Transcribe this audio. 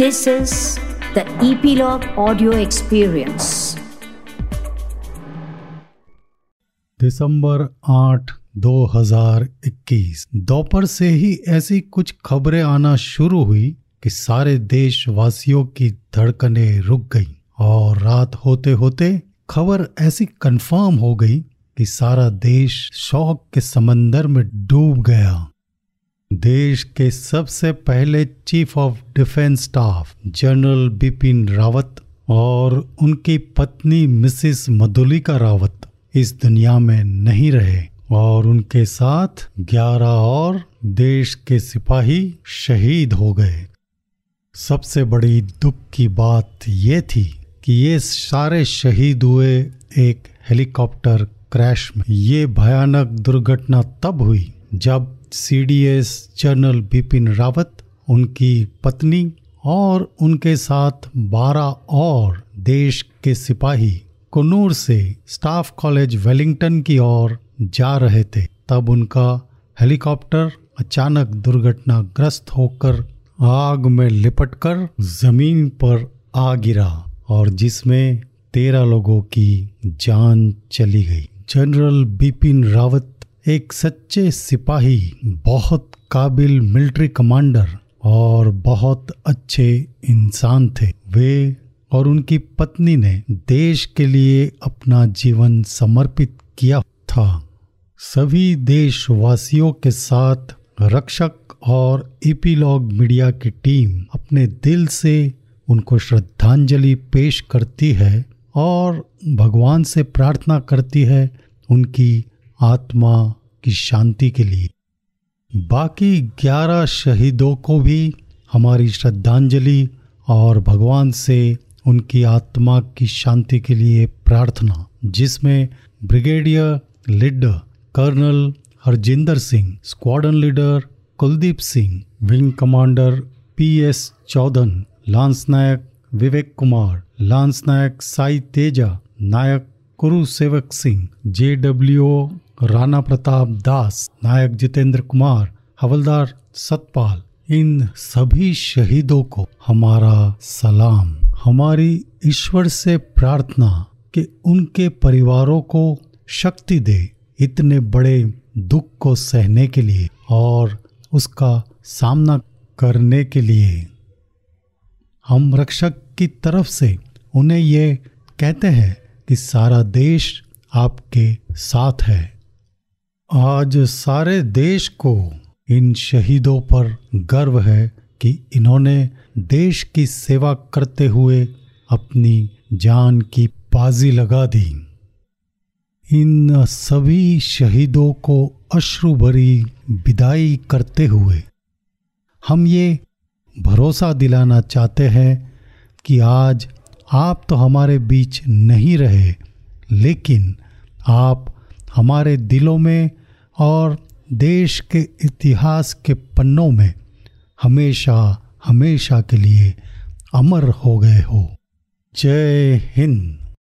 This is the Epilogue Audio Experience. दिसंबर 8 2021 दोपहर से ही ऐसी कुछ खबरें आना शुरू हुई कि सारे देशवासियों की धड़कनें रुक गई और रात होते होते खबर ऐसी कंफर्म हो गई कि सारा देश शौक के समंदर में डूब गया देश के सबसे पहले chief of defence staff general Bipin Rawat और उनकी पत्नी मिसिस मधुलिका रावत इस दुनिया में नहीं रहे और उनके साथ 11 और देश के सिपाही शहीद हो गए। सबसे बड़ी दुख की बात ये थी कि ये सारे शहीद हुए एक हेलीकॉप्टर क्रैश में। ये भयानक दुर्घटना तब हुई जब सीडीएस जनरल बिपिन रावत उनकी पत्नी और उनके साथ 12 और देश के सिपाही कुन्नूर से स्टाफ कॉलेज वेलिंगटन की ओर जा रहे थे। तब उनका हेलीकॉप्टर अचानक दुर्घटनाग्रस्त होकर आग में लिपटकर ज़मीन पर आ गिरा और जिसमें तेरह लोगों की जान चली गई। जनरल बिपिन रावत एक सच्चे सिपाही, बहुत काबिल मिलिट्री कमांडर और बहुत अच्छे इंसान थे। वे और उनकी पत्नी ने देश के लिए अपना जीवन समर्पित किया था। सभी देशवासियों के साथ रक्षक और इपीलॉग मीडिया की टीम अपने दिल से उनको श्रद्धांजलि पेश करती है और भगवान से प्रार्थना करती है उनकी आत्मा की शांति के लिए। बाकी ग्यारह शहीदों को भी हमारी श्रद्धांजलि और भगवान से उनकी आत्मा की शांति के लिए प्रार्थना, जिसमें brigadier leader colonel Harjinder Singh, squadron leader Kuldeep Singh, wing commander P S Chauhan, lance Naik Vivek Kumar, lance Naik Sai Teja, Naik Kuru Sevak Singh J W Rana Pratap Das, Naik Jitendra Kumar, havildar Satpal, इन सभी शहीदों को हमारा सलाम। हमारी ईश्वर से प्रार्थना कि उनके परिवारों को शक्ति दे इतने बड़े दुख को सहने के लिए और उसका सामना करने के लिए। हम रक्षक की तरफ़ से उन्हें ये कहते हैं कि सारा देश आपके साथ है। आज सारे देश को इन शहीदों पर गर्व है कि इन्होंने देश की सेवा करते हुए अपनी जान की बाजी लगा दी। इन सभी शहीदों को अश्रु भरी विदाई करते हुए हम ये भरोसा दिलाना चाहते हैं कि आज आप तो हमारे बीच नहीं रहे, लेकिन आप हमारे दिलों में और देश के इतिहास के पन्नों में हमेशा हमेशा के लिए अमर हो गए हो। जय हिंद।